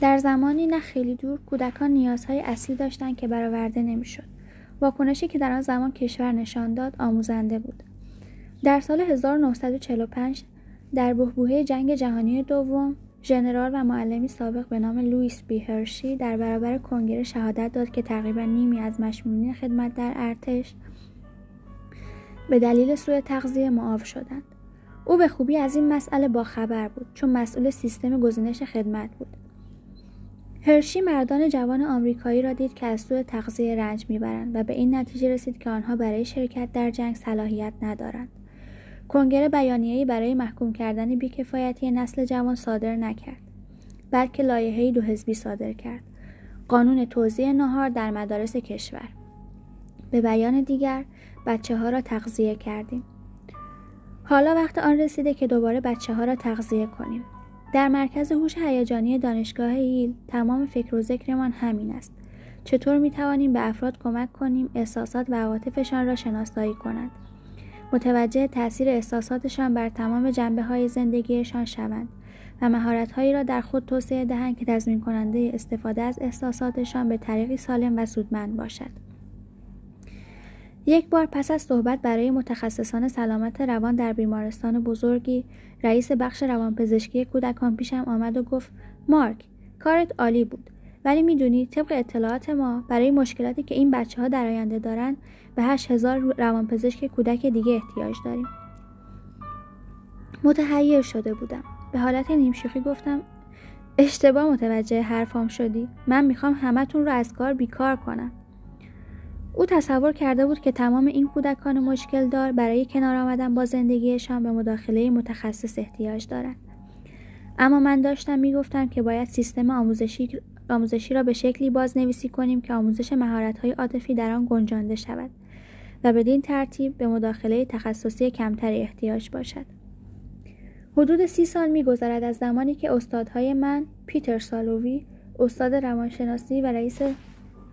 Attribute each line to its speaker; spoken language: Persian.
Speaker 1: در زمانی نه خیلی دور کودکان نیازهای اصلی داشتند که برآورده نمی‌شد. واکنشی که در آن زمان کشور نشان داد آموزنده بود. در سال 1945 در بحبوحه جنگ جهانی دوم ژنرال و معلمی سابق به نام لوئیس بی هرشی در برابر کنگره شهادت داد که تقریبا نیمی از مشمولین خدمت در ارتش به دلیل سوء تغذیه معاف شدند. او به خوبی از این مسئله باخبر بود چون مسئول سیستم گزینش خدمت بود. هرشی مردان جوان آمریکایی را دید که از سوء تغذیه رنج می‌برند و به این نتیجه رسید که آنها برای شرکت در جنگ صلاحیت ندارند. کنگره بیانیه‌ای برای محکوم کردن بیکفایتی نسل جوان صادر نکرد بلکه لایحه‌ای دو حزبی صادر کرد. قانون توزیع نهار در مدارس کشور. به بیان دیگر بچه ها را تغذیه کردیم. حالا وقت آن رسیده که دوباره بچه ها را تغذیه کنیم. در مرکز هوش هیجانی دانشگاه هیل تمام فکر و ذکرمان همین است. چطور می توانیم به افراد کمک کنیم احساسات و عواطفشان را شناسایی کنند؟ متوجه تاثیر احساساتشان بر تمام جنبه های زندگیشان شوند و مهارتهایی را در خود توسعه دهند که تضمین کننده استفاده از احساساتشان به طریقی سالم و سودمند باشد. یک بار پس از صحبت برای متخصصان سلامت روان در بیمارستان بزرگی رئیس بخش روانپزشکی کودکان پیشم آمد و گفت مارک کارت عالی بود ولی می‌دونی طبق اطلاعات ما برای مشکلاتی که این بچه ها در آینده دارن به هشت هزار روانپزشک کودک دیگه احتیاج داریم. متحیر شده بودم. به حالت نیمشوخی گفتم اشتباه متوجه حرفام شدی. من می‌خوام همتون رو از کار بیکار کنم. او تصور کرده بود که تمام این کودکان مشکل دار برای کنار آمدن با زندگیشان به مداخله متخصص احتیاج دارند. اما من داشتم می‌گفتم که باید سیستم آموزشی, آموزشی را به شکلی بازنویسی کنیم که آموزش مهارت‌های عاطفی در آن گنجانده شود و بدین ترتیب به مداخله تخصصی کمتری احتیاج باشد. حدود سی سال میگذرد از زمانی که استادهای من پیتر سالووی استاد روانشناسی و رئیس